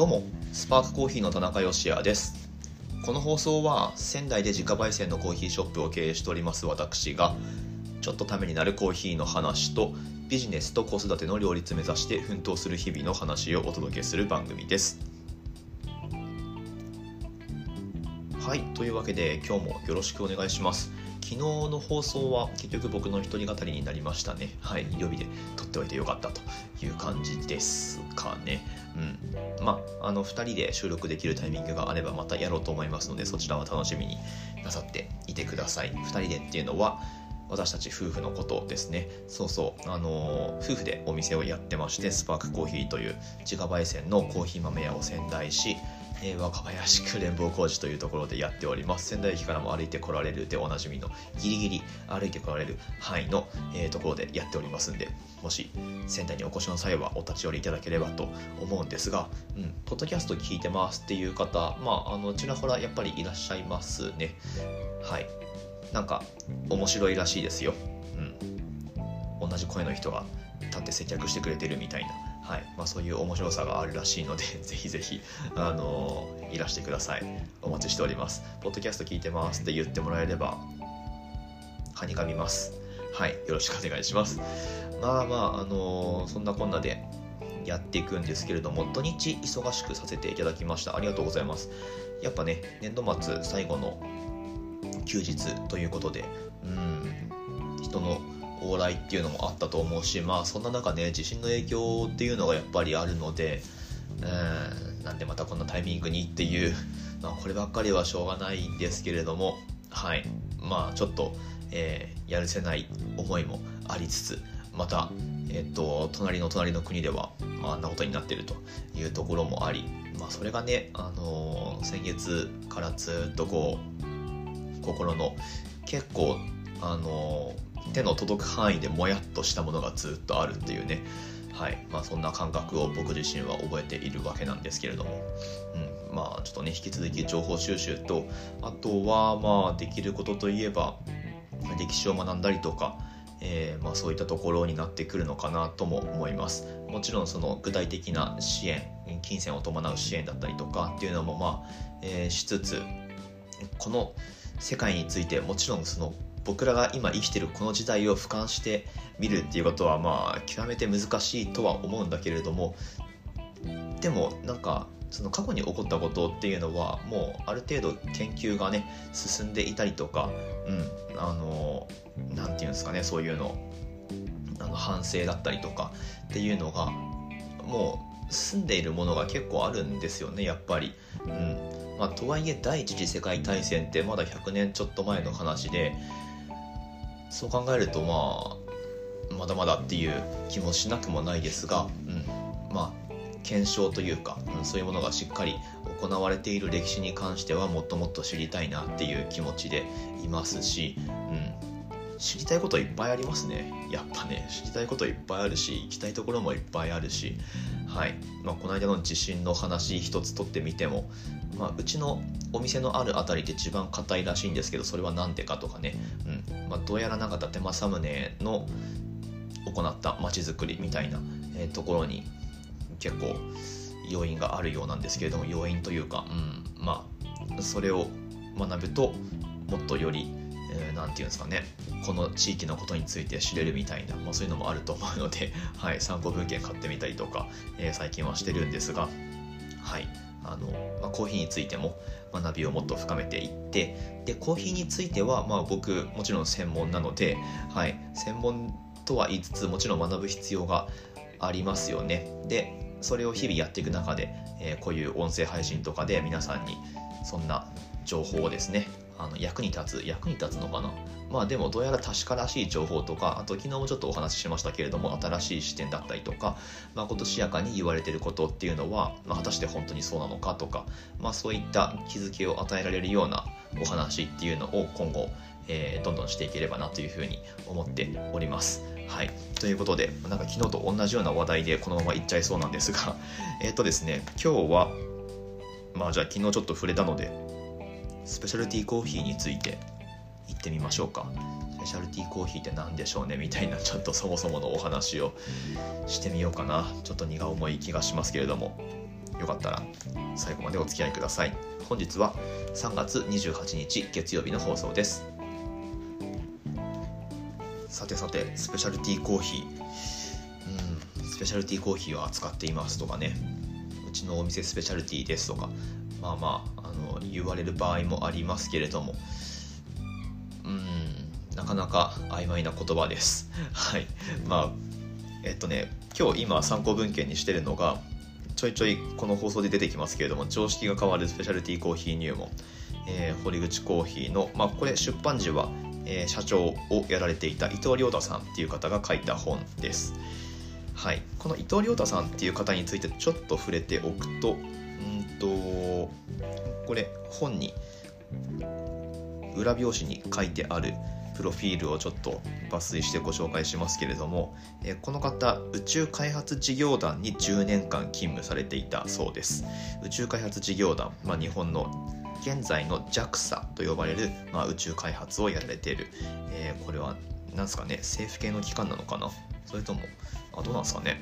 どうもスパークコーヒーの田中芳也です。この放送は仙台で自家焙煎のコーヒーショップを経営しております私がちょっとためになるコーヒーの話とビジネスと子育ての両立目指して奮闘する日々の話をお届けする番組です。はいというわけで今日もよろしくお願いします。昨日の放送は結局僕の一人語りになりましたね。はい予備で撮っておいてよかったという感じですかね。うん。まああの2人で収録できるタイミングがあればまたやろうと思いますのでそちらは楽しみになさっていてください。2人でっていうのは私たち夫婦のことですね。そうそう。あの夫婦でお店をやってましてスパークコーヒーという自家焙煎のコーヒー豆屋を仙台しえー、若林区連邦工事というところでやっております。仙台駅からも歩いてこられるでおなじみのギリギリ歩いてこられる範囲の、えー、ところでやっておりますんでもし仙台にお越しの際はお立ち寄りいただければと思うんですが、うん、ポッドキャスト聞いてますっていう方まああのちらほらやっぱりいらっしゃいますね。はい。なんか面白いらしいですよ、うん、同じ声の人が立って接客してくれてるみたいな。はい。まあ、そういう面白さがあるらしいので ぜひぜひ、あのいらしてください。お待ちしております。ポッドキャスト聞いてます。って言ってもらえればはにかみます。はい。よろしくお願いします。まあまああのそんなこんなでやっていくんですけれども土日忙しくさせていただきました。ありがとうございます。やっぱね年度末最後の休日ということでうん人の往来っていうのもあったと思うしまあそんな中ね地震の影響っていうのがやっぱりあるのでうんなんでまたこんなタイミングにっていう、まあ、こればっかりはしょうがないんですけれどもはい。まあちょっと、えー、やるせない思いもありつつまた、えっ、と隣の隣の国では、まあ、あんなことになってるというところもあり、まあ、それがね、あのー、先月からずっとこう心の結構あの手の届く範囲でもやっとしたものがずっとあるっていうね。はい。まあ、そんな感覚を僕自身は覚えているわけなんですけれども、うん、まあちょっとね引き続き情報収集とあとはまあできることといえば歴史を学んだりとか、えー、まあ、そういったところになってくるのかなとも思います。もちろんその具体的な支援金銭を伴う支援だったりとかっていうのもまあ、えー、しつつこの世界についてもちろんその僕らが今生きてるこの時代を俯瞰して見るっていうことはまあ極めて難しいとは思うんだけれどもでもなんかその過去に起こったことっていうのはもうある程度研究がね進んでいたりとかうんあの何て言うんですかねそういうのあの反省だったりとかっていうのがもう住んでいるものが結構あるんですよねやっぱり。うんまあ、とはいえ第一次世界大戦ってまだ100年ちょっと前の話でそう考えるとまあまだまだっていう気もしなくもないですが、うん、まあ検証というか、うん、そういうものがしっかり行われている歴史に関してはもっともっと知りたいなっていう気持ちでいますし、うん、知りたいこといっぱいありますね。やっぱね。知りたいこといっぱいあるし行きたいところもいっぱいあるし。はい、まあ、この間の地震の話一つとってみてもまあ、うちのお店のある辺りで一番硬いらしいんですけどそれは何でかとかね、うん。まあ、どうやらなんか伊達政宗の行った町づくりみたいな、えー、ところに結構要因があるようなんですけれども要因というか、うん、まあそれを学ぶともっとより何、えー、て言うんですかねこの地域のことについて知れるみたいな、まあ、そういうのもあると思うので、はい、参考文献買ってみたりとか、えー、最近はしてるんですがはい。あの、まあ、コーヒーについても学びをもっと深めていってでコーヒーについては、まあ、僕もちろん専門なので、はい、専門とは言いつつもちろん学ぶ必要がありますよね。でそれを日々やっていく中で、えー、こういう音声配信とかで皆さんにそんな情報をですねあの役に立つ役に立つのかな？まあでもどうやら確からしい情報とかあと昨日もちょっとお話ししましたけれども新しい視点だったりとかまことしやかに言われてることっていうのは、まあ、果たして本当にそうなのかとか、まあ、そういった気づきを与えられるようなお話っていうのを今後、えー、どんどんしていければなというふうに思っております。はい、ということでなんか昨日と同じような話題でこのままいっちゃいそうなんですがえっ、とですね今日はまあじゃあ昨日ちょっと触れたのでスペシャルティーコーヒーについて行ってみましょうか。スペシャルティーコーヒーって何でしょうねみたいなちょっとそもそものお話をしてみようかな。ちょっと荷が重い気がしますけれども。よかったら最後までお付き合いください。本日は3月28日月曜日の放送です。さてさてスペシャルティーコーヒー。うんスペシャルティーコーヒーを扱っていますとかね。うちのお店スペシャルティーですとか。まあまあの言われる場合もありますけれども。うんなかなか曖昧な言葉です。はい。まあえっとね今日今参考文献にしてるのがちょいちょいこの放送で出てきますけれども常識が変わるスペシャルティーコーヒー入門、えー、堀口コーヒーの、まあ、これ出版時は、えー、社長をやられていた伊藤亮太さんっていう方が書いた本です。はい、この伊藤亮太さんっていう方についてちょっと触れておくととこれ本に裏表紙に書いてあるプロフィールをちょっと抜粋してご紹介しますけれども、えこの方宇宙開発事業団に10年間勤務されていたそうです。宇宙開発事業団、まあ、日本の現在の JAXA と呼ばれる、まあ、宇宙開発をやられている、えー、これは何ですかね政府系の機関なのかな？それともあどうなんですかね？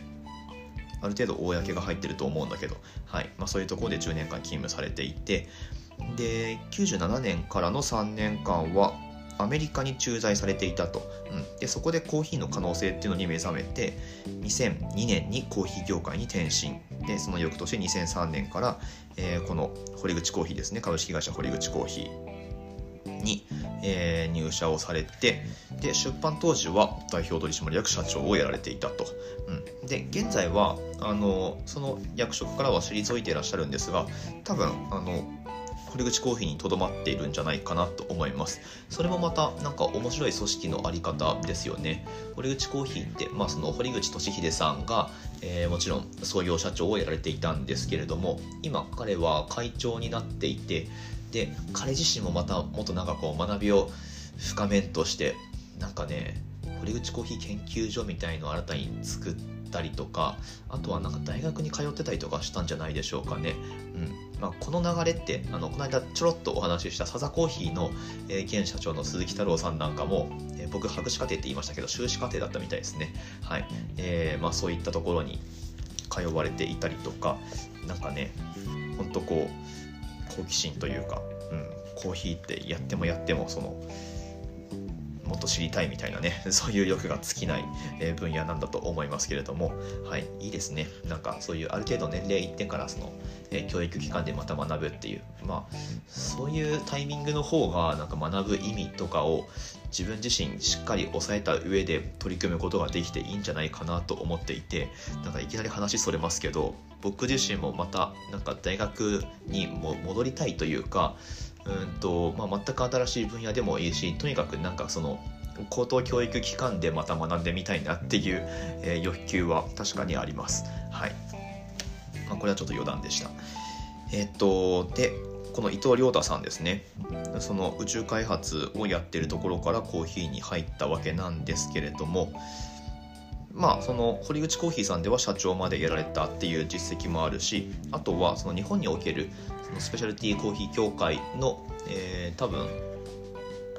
ある程度公が入ってると思うんだけど、はい。まあ、そういうところで10年間勤務されていてで97年からの3年間はアメリカに駐在されていたと、うん、でそこでコーヒーの可能性っていうのに目覚めて2002年にコーヒー業界に転身。でその翌年2003年から、えー、この堀口コーヒーですね。株式会社堀口コーヒー。に、えー、入社をされてで出版当時は代表取締役社長をやられていたと、うん、で現在はあのその役職からは退いていらっしゃるんですが多分あの堀口コーヒーにとどまっているんじゃないかなと思います。それもまたなんか面白い組織のあり方ですよね。堀口コーヒーって、まあ、その堀口俊秀さんが、えー、もちろん創業社長をやられていたんですけれども今彼は会長になっていてで彼自身もまたもっとなんかこう学びを深めんとしてなんかね堀口コーヒー研究所みたいのを新たに作ったりとかあとはなんか大学に通ってたりとかしたんじゃないでしょうかね。うんまあ、この流れってあのこの間ちょろっとお話ししたサザコーヒーの、えー、現社長の鈴木太郎さんなんかも、えー、僕博士課程って言いましたけど修士課程だったみたいですね。はいえーまあ、そういったところに通われていたりとかなんかねほんとこう好奇心というか、うん、コーヒーってやってもやってもそのもっと知りたいみたいなね そういう欲が尽きない分野なんだと思いますけれども。はいいいですね。なんかそういうある程度年齢いってからその、え教育機関でまた学ぶっていう。まあそういうタイミングの方がなんか学ぶ意味とかを自分自身しっかり抑えた上で取り組むことができていいんじゃないかなと思っていてなんかいきなり話それますけど僕自身もまたなんか大学にも戻りたいというかうんと、まあ、全く新しい分野でもいいしとにかくなんかその高等教育機関でまた学んでみたいなっていう、えー、欲求は確かにあります。はい。まあ、これはちょっと余談でした。えっ、と、で、この伊藤亮太さんですね。その宇宙開発をやってるところからコーヒーに入ったわけなんですけれども、まあその堀口コーヒーさんでは社長までやられたっていう実績もあるしあとはその日本におけるそのスペシャルティーコーヒー協会の、えー、多分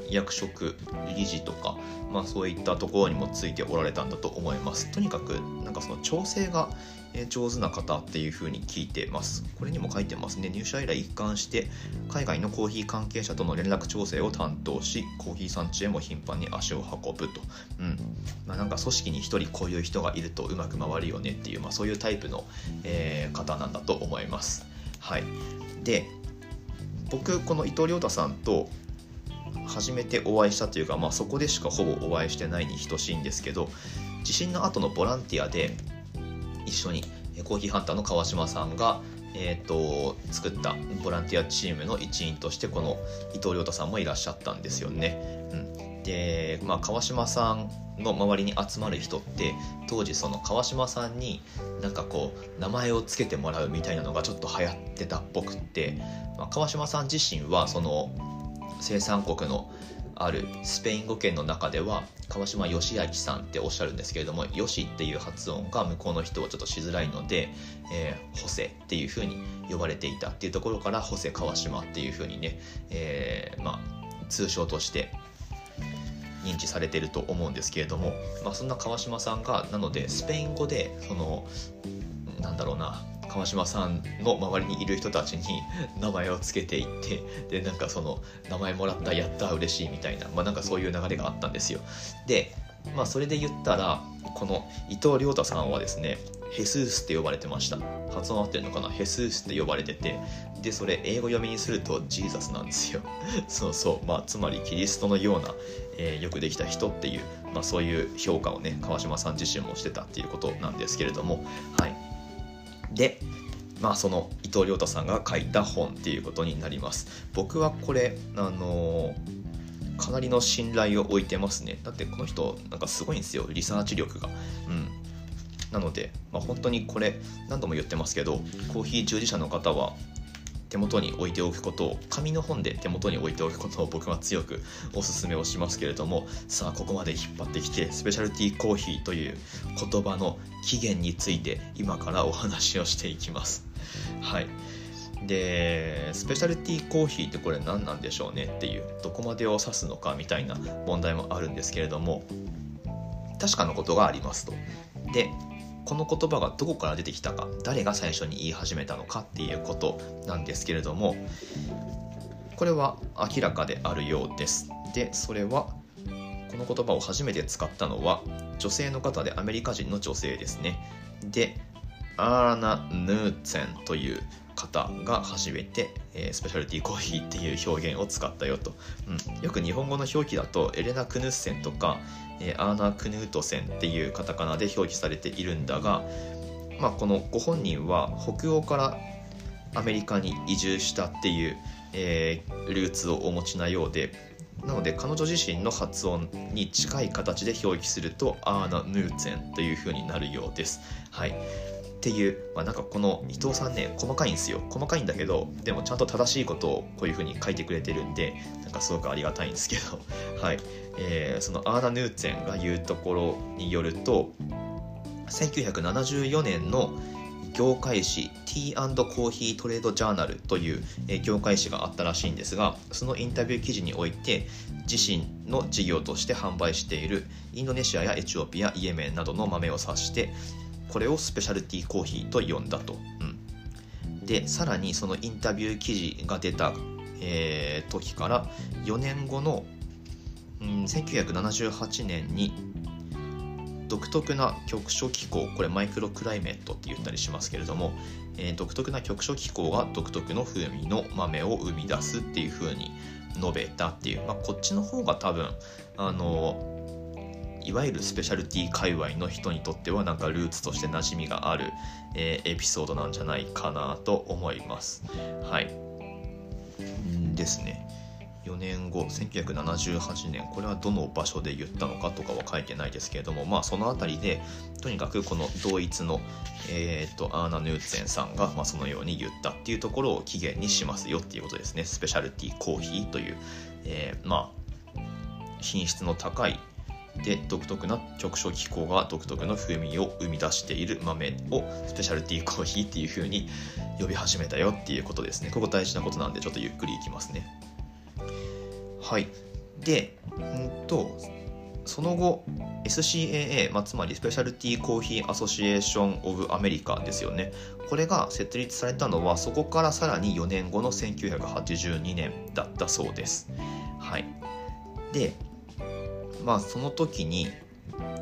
役職理事とか、まあ、そういったところにもついておられたんだと思います。とにかくなんかその調整が上手な方っていうふうに聞いてます。これにも書いてますね。入社以来一貫して海外のコーヒー関係者との連絡調整を担当しコーヒー産地へも頻繁に足を運ぶと。うん。まあなんか組織に1人こういう人がいるとうまく回るよねっていう、まあ、そういうタイプの、えー、方なんだと思います。はい。で僕この伊藤亮太さんと初めてお会いしたというか、まあ、そこでしかほぼお会いしてないに等しいんですけど地震の後のボランティアで一緒にコーヒーハンターの川島さんが、えーと、作ったボランティアチームの一員としてこの伊藤亮太さんもいらっしゃったんですよね。うん、で、まあ、川島さんの周りに集まる人って当時その川島さんになんかこう名前を付けてもらうみたいなのがちょっと流行ってたっぽくって、まあ、川島さん自身はその生産国のあるスペイン語圏の中では川島義明さんっておっしゃるんですけれども「よし」っていう発音が向こうの人はちょっとしづらいので「えー、ホセ」っていうふうに呼ばれていたっていうところから「ホセ川島」っていうふうにね、えー、まあ通称として認知されてると思うんですけれども、まあ、そんな川島さんがなのでスペイン語でそのなんだろうな川島さんの周りにいる人たちに名前を付けていってでなんかその名前もらったやった嬉しいみたいな、まあ、なんかそういう流れがあったんですよ。でまあそれで言ったらこの伊藤亮太さんはですねヘスースって呼ばれてました。発音合ってるのかな？ヘスースって呼ばれててでそれ英語読みにするとジーザスなんですよ。そうそう。まあつまりキリストのような、えー、よくできた人っていう、まあ、そういう評価をね川島さん自身もしてたっていうことなんですけれども。はい。でまあその伊藤亮太さんが書いた本っていうことになります。僕はこれあのー、かなりの信頼を置いてますね。だってこの人なんかすごいんですよ。リサーチ力が。うん。なので、まあ、本当にこれ何度も言ってますけどコーヒー従事者の方は手元に置いておくことを紙の本で手元に置いておくことを僕は強くおすすめをしますけれどもさあここまで引っ張ってきてスペシャルティーコーヒーという言葉の起源について今からお話をしていきます。はい。でスペシャルティーコーヒーってこれ何なんでしょうねっていうどこまでを指すのかみたいな問題もあるんですけれども確かなことがありますと。でこの言葉がどこから出てきたか誰が最初に言い始めたのかっていうことなんですけれどもこれは明らかであるようです。でそれはこの言葉を初めて使ったのは女性の方でアメリカ人の女性ですね。でアーナ・ヌーツェンという方が初めて、えー、スペシャルティーコーヒーっていう表現を使ったよと、うん、よく日本語の表記だとエレナ・クヌッセンとか、えー、アーナ・クヌートセンっていうカタカナで表記されているんだが、まあ、このご本人は北欧からアメリカに移住したっていう、えー、ルーツをお持ちなようでなので彼女自身の発音に近い形で表記するとアーナ・ヌーツェンというふうになるようです。はいっていう、まあ、なんかこの伊藤さんね細かいんですよ。細かいんだけどでもちゃんと正しいことをこういうふうに書いてくれてるんでなんかすごくありがたいんですけど。はい、えー、そのアーナ・ヌーツェンが言うところによると1974年の業界誌 Tea& コーヒートレードジャーナルという業界誌があったらしいんですがそのインタビュー記事において自身の事業として販売しているインドネシアやエチオピアイエメンなどの豆を指してこれをスペシャルティーコーヒーと呼んだと。うん、でさらにそのインタビュー記事が出た、えー、時から4年後の、うん、1978年に独特な局所気候これマイクロクライメットって言ったりしますけれども、えー、独特な局所気候が独特の風味の豆を生み出すっていう風に述べたっていう、まあ、こっちの方が多分あのいわゆるスペシャルティ界隈の人にとってはなんかルーツとして馴染みがある、えー、エピソードなんじゃないかなと思います。はい。ですね。4年後1978年これはどの場所で言ったのかとかは書いてないですけれどもまあその辺りでとにかくこの同一の、えーと、アーナ・ヌーツェンさんが、まあ、そのように言ったっていうところを起源にしますよっていうことですねスペシャルティコーヒーという、えー、まあ品質の高いで独特な局所気候が独特の風味を生み出している豆をスペシャルティーコーヒーっていう風に呼び始めたよっていうことですね。ここ大事なことなんでちょっとゆっくりいきますね。はい。でんとその後 SCAA、まあ、つまりスペシャルティーコーヒーアソシエーション・オブ・アメリカですよね。これが設立されたのはそこからさらに4年後の1982年だったそうです。はい。でまあその時に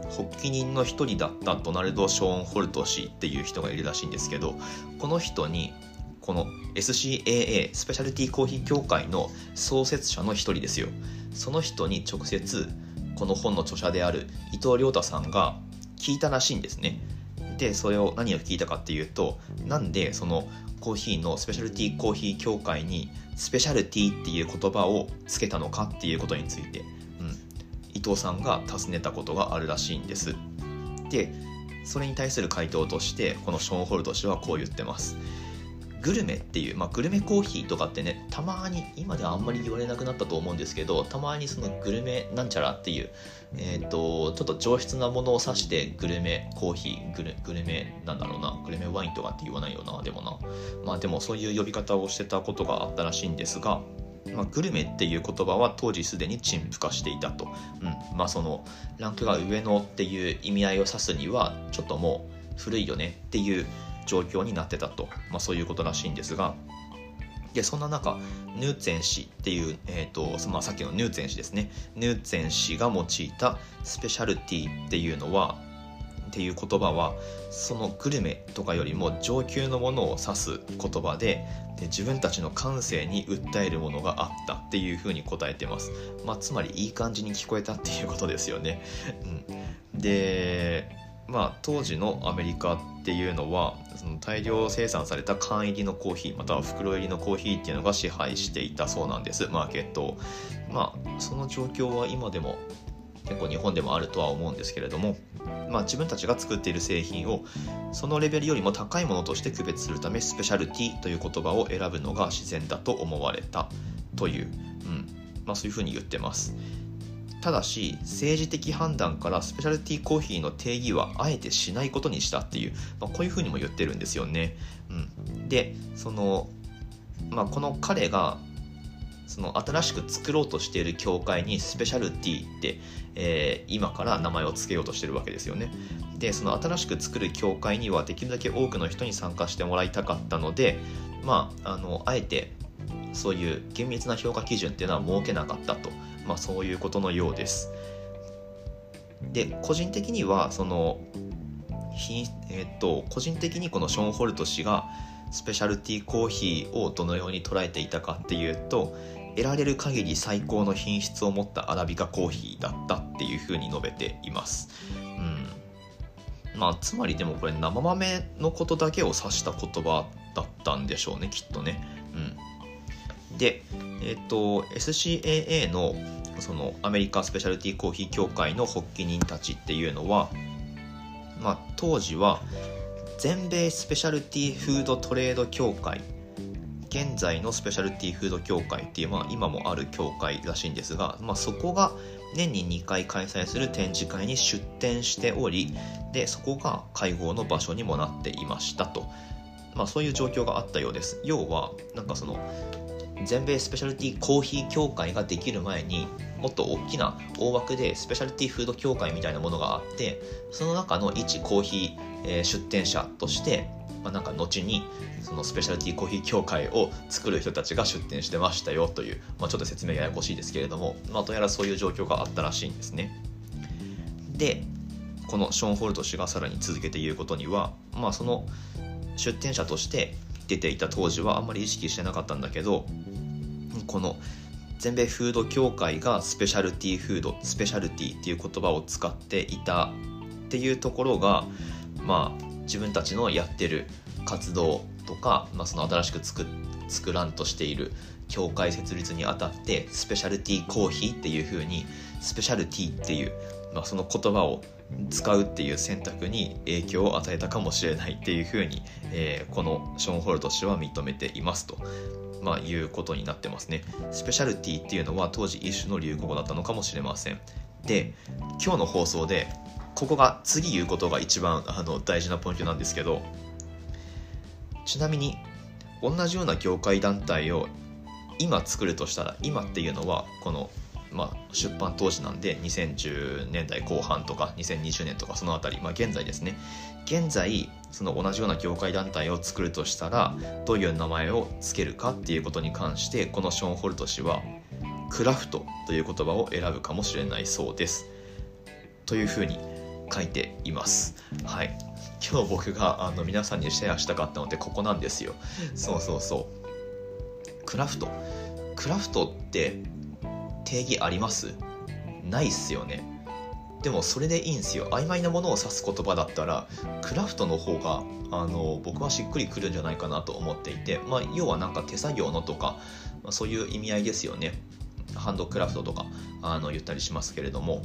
発起人の一人だったドナルド・ショーン・ホルト氏っていう人がいるらしいんですけどこの人にこの SCAA スペシャルティーコーヒー協会の創設者の一人ですよ。その人に直接この本の著者である伊藤亮太さんが聞いたらしいんですね。でそれを何を聞いたかっていうとなんでそのコーヒーのスペシャルティーコーヒー協会にスペシャルティーっていう言葉をつけたのかっていうことについて。藤さんが尋ねたことがあるらしいんです。でそれに対する回答としてこのショーン・ホルト氏はこう言ってます。グルメっていう、まあ、グルメコーヒーとかってねたまに今ではあんまり言われなくなったと思うんですけどたまにそのグルメなんちゃらっていう、えーと、ちょっと上質なものを指してグルメコーヒーグルグルメなんだろうなグルメワインとかって言わないよなでもなまあでもそういう呼び方をしてたことがあったらしいんですがまあ、グルメっていう言葉は当時すでに陳腐化していたと、うん。まあ、そのランクが上のっていう意味合いを指すにはちょっともう古いよねっていう状況になってたと、まあ、そういうことらしいんですが。でそんな中ヌーツェン氏っていう、えーとまあ、さっきのヌーツェン氏ですね。ヌーツェン氏が用いたスペシャルティっていうのはっていう言葉はそのグルメとかよりも上級のものを指す言葉でで自分たちの感性に訴えるものがあったっていうふうに答えてます、まあ、つまりいい感じに聞こえたっていうことですよね、うん、でまあ当時のアメリカっていうのはその大量生産された缶入りのコーヒーまたは袋入りのコーヒーっていうのが支配していたそうなんです。マーケットを。まあその状況は今でも結構日本でもあるとは思うんですけれども、まあ、自分たちが作っている製品をそのレベルよりも高いものとして区別するためスペシャルティという言葉を選ぶのが自然だと思われたという、うんまあ、そういうふうに言ってます。ただし政治的判断からスペシャルティーコーヒーの定義はあえてしないことにしたっていう、まあ、こういうふうにも言ってるんですよね。うん、でその、まあ、この彼がその新しく作ろうとしている教会にスペシャルティって、えー、今から名前を付けようとしてるわけですよね。でその新しく作る教会にはできるだけ多くの人に参加してもらいたかったのでまああのあえてそういう厳密な評価基準っていうのは設けなかったと、まあ、そういうことのようです。で個人的にはそのえー、っと個人的にこのショーン・ホルト氏がスペシャルティーコーヒーをどのように捉えていたかっていうと得られる限り最高の品質を持ったアラビカコーヒーだったっていうふうに述べています。うんまあ、つまりでもこれ生豆のことだけを指した言葉だったんでしょうねきっとね。うん、で、えっ、ー、と SCAA のそのアメリカスペシャルティーコーヒー協会の発起人たちっていうのは、まあ、当時は全米スペシャルティーフードトレード協会。現在のスペシャルティーフード協会っていう、まあ、今もある協会らしいんですが、まあ、そこが年に2回開催する展示会に出展しておりでそこが会合の場所にもなっていましたと、まあ、そういう状況があったようです。要はなんかその全米スペシャルティーコーヒー協会ができる前にもっと大きな大枠でスペシャルティーフード協会みたいなものがあってその中の一コーヒー、えー、出店者として、まあ、なんか後にそのスペシャルティーコーヒー協会を作る人たちが出店してましたよという、まあ、ちょっと説明ややこしいですけれども、まあ、どうやらそういう状況があったらしいんですね。でこのショーン・ホルト氏がさらに続けて言うことには、まあ、その出店者として出ていた当時はあんまり意識してなかったんだけどこの全米フード協会がスペシャルティーフードスペシャルティーっていう言葉を使っていたっていうところがまあ自分たちのやってる活動とか、まあ、その新しく作作らんとしている協会設立にあたってスペシャルティーコーヒーっていう風にスペシャルティーっていう、まあ、その言葉を使うっていう選択に影響を与えたかもしれないっていう風に、えー、このショーン・ホールト氏は認めていますと。まあ、いうことになってますね。スペシャルティっていうのは当時一種の流行語だったのかもしれません。で、今日の放送で、ここが次言うことが一番あの大事なポイントなんですけど、ちなみに同じような業界団体を今作るとしたら、今っていうのはこのまあ、出版当時なんで2010年代後半とか2020年とかその辺り、まあ、現在ですね。現在その同じような業界団体を作るとしたらどういう名前を付けるかっていうことに関してこのショーン・ホルト氏はクラフトという言葉を選ぶかもしれないそうです。というふうに書いています。はい。今日僕があの皆さんにシェアしたかったのでここなんですよ。そうそうそう。クラフト。クラフトって定義あります？ないっすよね。でもそれでいいんですよ。曖昧なものを指す言葉だったらクラフトの方があの僕はしっくりくるんじゃないかなと思っていて、まあ、要はなんか手作業のとか、まあ、そういう意味合いですよね。ハンドクラフトとかあの言ったりしますけれども。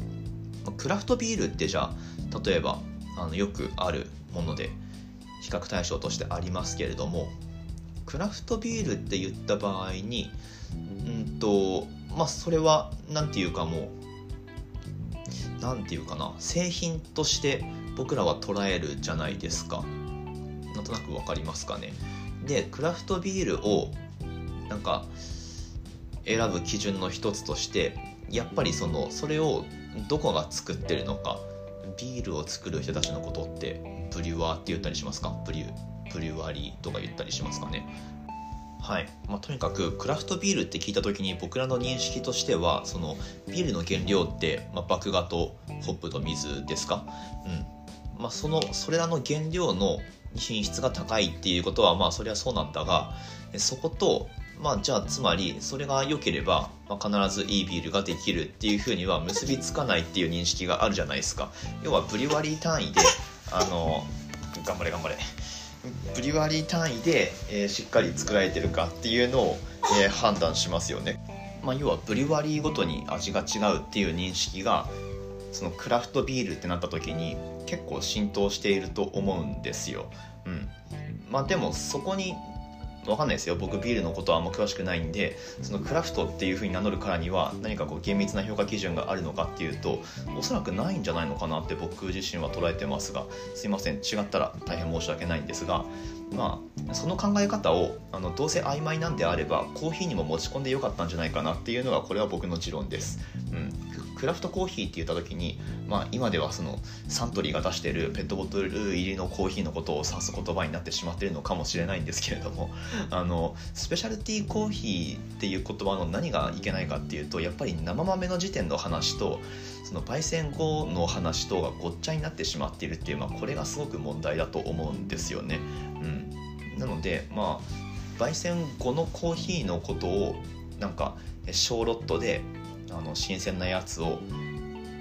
クラフトビールってじゃあ例えばあのよくあるもので比較対象としてありますけれどもクラフトビールって言った場合にうんとまあそれは何て言うかもう何て言うかな製品として僕らは捉えるじゃないですか。なんとなく分かりますかね。でクラフトビールをなんか選ぶ基準の一つとしてやっぱりそのそれをどこが作ってるのかビールを作る人たちのことってブリュワーって言ったりしますか？ブリュブリュワリーとか言ったりしますかね？はい。まあ、とにかくクラフトビールって聞いた時に僕らの認識としてはそのビールの原料って、まあ、麦芽とホップと水ですか、うん。まあ、そのそれらの原料の品質が高いっていうことはまあそりゃそうなんだがそことまあじゃあつまりそれが良ければ、まあ、必ずいいビールができるっていうふうには結びつかないっていう認識があるじゃないですか。要はブリュワリー単位であの頑張れ頑張れ。ブリュワリー単位で、えー、しっかり作られてるかっていうのを、えー、判断しますよね、まあ、要はブリュワリーごとに味が違うっていう認識がそのクラフトビールってなった時に結構浸透していると思うんですよ。うん、まあでもそこにわかんないですよ。僕ビールのことはあんま詳しくないんでそのクラフトっていうふうに名乗るからには何かこう厳密な評価基準があるのかっていうとおそらくないんじゃないのかなって僕自身は捉えてますがすいません。違ったら大変申し訳ないんですがまあその考え方をあのどうせ曖昧なんであればコーヒーにも持ち込んでよかったんじゃないかなっていうのがこれは僕の持論です。うんクラフトコーヒーって言った時に、まあ、今ではそのサントリーが出してるペットボトル入りのコーヒーのことを指す言葉になってしまってるのかもしれないんですけれどもあのスペシャルティーコーヒーっていう言葉の何がいけないかっていうとやっぱり生豆の時点の話とその焙煎後の話とがごっちゃになってしまっているっていう、まあ、これがすごく問題だと思うんですよね。うん、なのでまあ焙煎後のコーヒーのことをなんか小ロットであの新鮮なやつを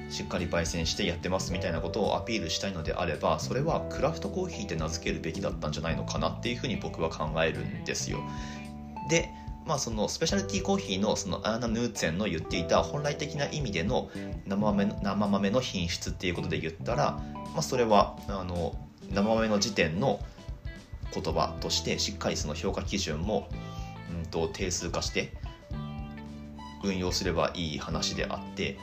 しっかり焙煎してやってますみたいなことをアピールしたいのであればそれはクラフトコーヒーって名付けるべきだったんじゃないのかなっていうふうに僕は考えるんですよ。でまあそのスペシャルティーコーヒーのそのアーナ・ヌーツェンの言っていた本来的な意味での生豆の生豆の品質っていうことで言ったら、まあ、それはあの生豆の時点の言葉としてしっかりその評価基準も、うん、と定数化して運用すればいい話であって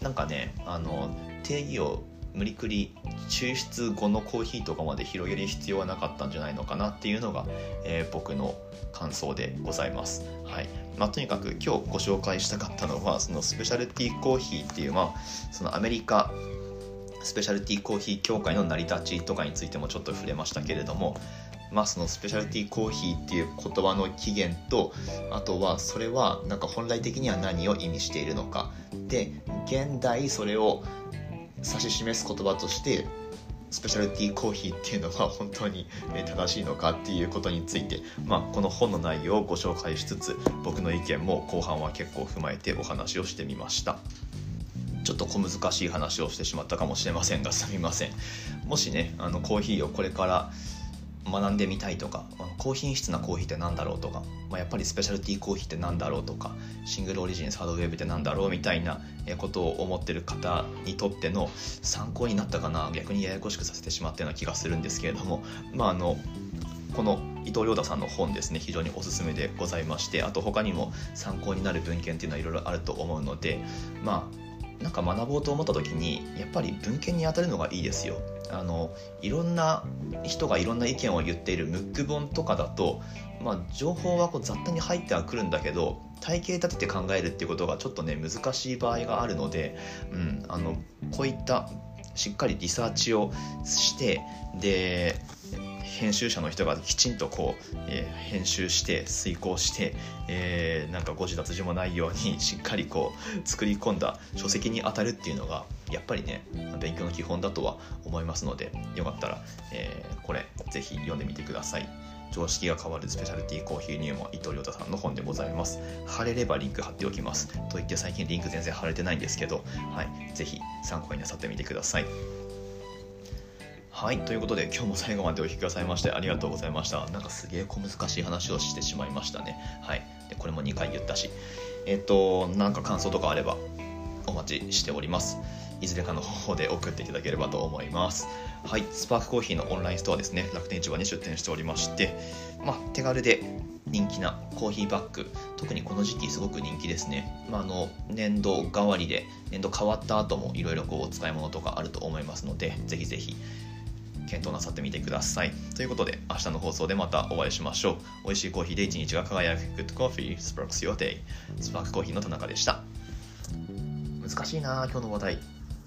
なんかねあの定義を無理くり抽出後のコーヒーとかまで広げる必要はなかったんじゃないのかなっていうのが、えー、僕の感想でございます。はいまあ、とにかく今日ご紹介したかったのはそのスペシャルティーコーヒーっていう、まあ、そのアメリカスペシャルティーコーヒー協会の成り立ちとかについてもちょっと触れましたけれどもまあ、そのスペシャルティーコーヒーっていう言葉の起源とあとはそれはなんか本来的には何を意味しているのか。で現代それを指し示す言葉としてスペシャルティーコーヒーっていうのは本当に正しいのかっていうことについて、まあ、この本の内容をご紹介しつつ僕の意見も後半は結構踏まえてお話をしてみました。ちょっと小難しい話をしてしまったかもしれませんがすみません。もしねあのコーヒーをこれから学んでみたいとか高品質なコーヒーって何だろうとか、まあ、やっぱりスペシャルティーコーヒーって何だろうとかシングルオリジンサードウェーブって何だろうみたいなことを思ってる方にとっての参考になったかな逆にややこしくさせてしまったような気がするんですけれどもまああのこの伊藤亮太さんの本ですね非常におすすめでございましてあと他にも参考になる文献っていうのはいろいろあると思うのでまあなんか学ぼうと思った時にやっぱり文献に当たるのがいいですよ。あのいろんな人がいろんな意見を言っているムック本とかだと、まあ、情報はこう雑多に入ってはくるんだけど体系立てて考えるっていうことがちょっとね難しい場合があるので、うん、あのこういったしっかりリサーチをしてで編集者の人がきちんとこう、えー、編集して遂行して、えー、なんか誤字脱字もないようにしっかりこう作り込んだ書籍に当たるっていうのがやっぱりね勉強の基本だとは思いますのでよかったら、えー、これぜひ読んでみてください。常識が変わるスペシャルティーコーヒー入門伊藤亮太さんの本でございます。貼れればリンク貼っておきます。と言って最近リンク全然貼れてないんですけど、はい、ぜひ参考になさってみてください。はいということで今日も最後までお聴きくださいましてありがとうございましたなんかすげえ小難しい話をしてしまいましたねはいでこれも2回言ったしえっとなんか感想とかあればお待ちしておりますいずれかの方法で送っていただければと思いますはい、スパークコーヒーのオンラインストアですね、楽天市場に出店しておりまして、まあ、手軽で人気なコーヒーバッグ、特にこの時期すごく人気ですね。まあ、あの年度代わりで、年度変わった後もいろいろお使い物とかあると思いますので、ぜひぜひ検討なさってみてください。ということで、明日の放送でまたお会いしましょう。美味しいコーヒーで一日が輝く Good Coffee Sparks Your Day スパークコーヒーの田中でした。難しいな今日の話題。